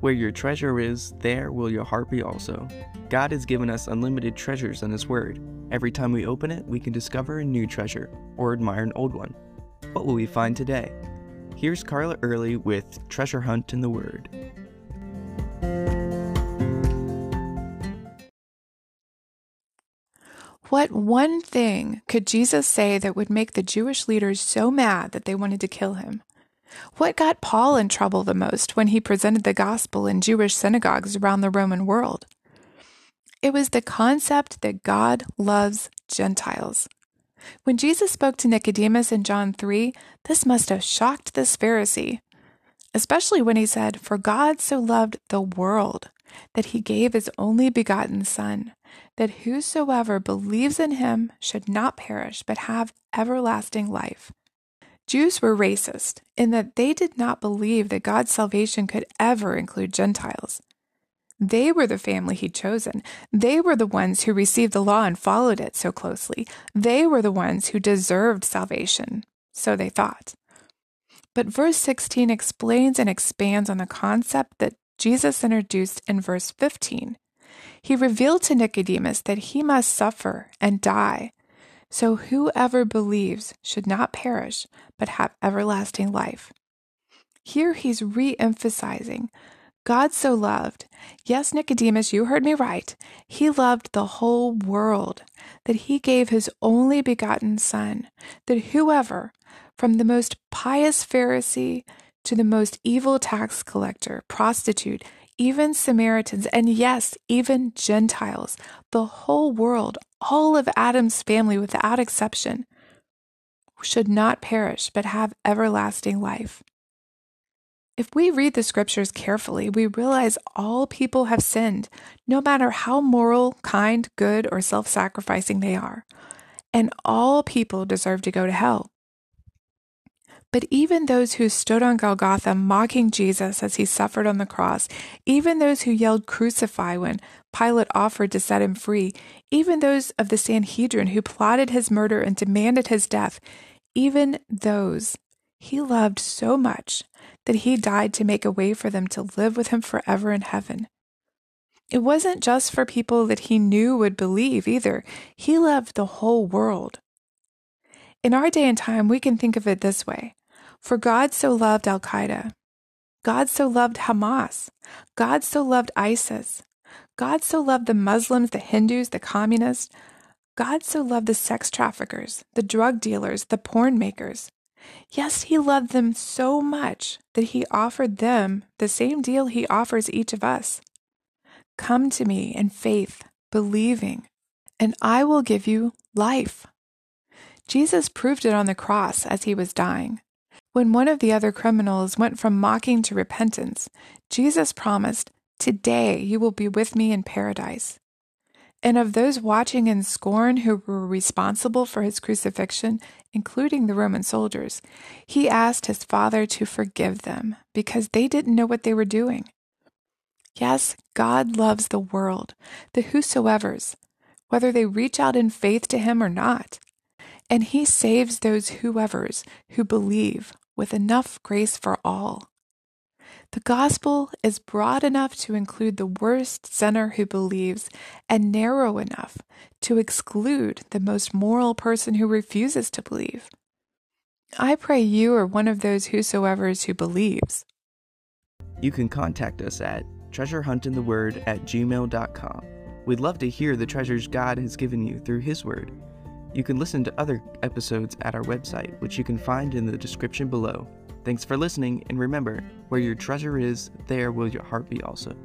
Where your treasure is, there will your heart be also. God has given us unlimited treasures in His Word. Every time we open it, we can discover a new treasure or admire an old one. What will we find today? Here's Carla Early with Treasure Hunt in the Word. What one thing could Jesus say that would make the Jewish leaders so mad that they wanted to kill him? What got Paul in trouble the most when he presented the gospel in Jewish synagogues around the Roman world? It was the concept that God loves Gentiles. When Jesus spoke to Nicodemus in John 3, this must have shocked this Pharisee, especially when he said, For God so loved the world that he gave his only begotten Son, that whosoever believes in him should not perish but have everlasting life. Jews were racist in that they did not believe that God's salvation could ever include Gentiles. They were the family he'd chosen. They were the ones who received the law and followed it so closely. They were the ones who deserved salvation, so they thought. But verse 16 explains and expands on the concept that Jesus introduced in verse 15. He revealed to Nicodemus that he must suffer and die so whoever believes should not perish, but have everlasting life. Here he's re emphasizing God so loved. Yes, Nicodemus, you heard me right. He loved the whole world, that he gave his only begotten Son, that whoever, from the most pious Pharisee to the most evil tax collector, prostitute, even Samaritans, and yes, even Gentiles, the whole world, all of Adam's family without exception, should not perish but have everlasting life. If we read the scriptures carefully, we realize all people have sinned, no matter how moral, kind, good, or self sacrificing they are, and all people deserve to go to hell. But even those who stood on Golgotha mocking Jesus as he suffered on the cross, even those who yelled crucify when Pilate offered to set him free, even those of the Sanhedrin who plotted his murder and demanded his death, even those he loved so much that he died to make a way for them to live with him forever in heaven. It wasn't just for people that he knew would believe either. He loved the whole world. In our day and time, we can think of it this way for God so loved Al Qaeda. God so loved Hamas. God so loved ISIS. God so loved the Muslims, the Hindus, the communists. God so loved the sex traffickers, the drug dealers, the porn makers. Yes, He loved them so much that He offered them the same deal He offers each of us. Come to me in faith, believing, and I will give you life. Jesus proved it on the cross as He was dying. When one of the other criminals went from mocking to repentance, Jesus promised, Today you will be with me in paradise. And of those watching in scorn who were responsible for his crucifixion, including the Roman soldiers, he asked his Father to forgive them because they didn't know what they were doing. Yes, God loves the world, the whosoever's, whether they reach out in faith to him or not. And he saves those whoever's who believe with enough grace for all. The gospel is broad enough to include the worst sinner who believes, and narrow enough to exclude the most moral person who refuses to believe. I pray you are one of those whosoever's who believes. You can contact us at treasurehuntintheword at gmail.com. We'd love to hear the treasures God has given you through His Word. You can listen to other episodes at our website, which you can find in the description below. Thanks for listening, and remember, where your treasure is, there will your heart be also.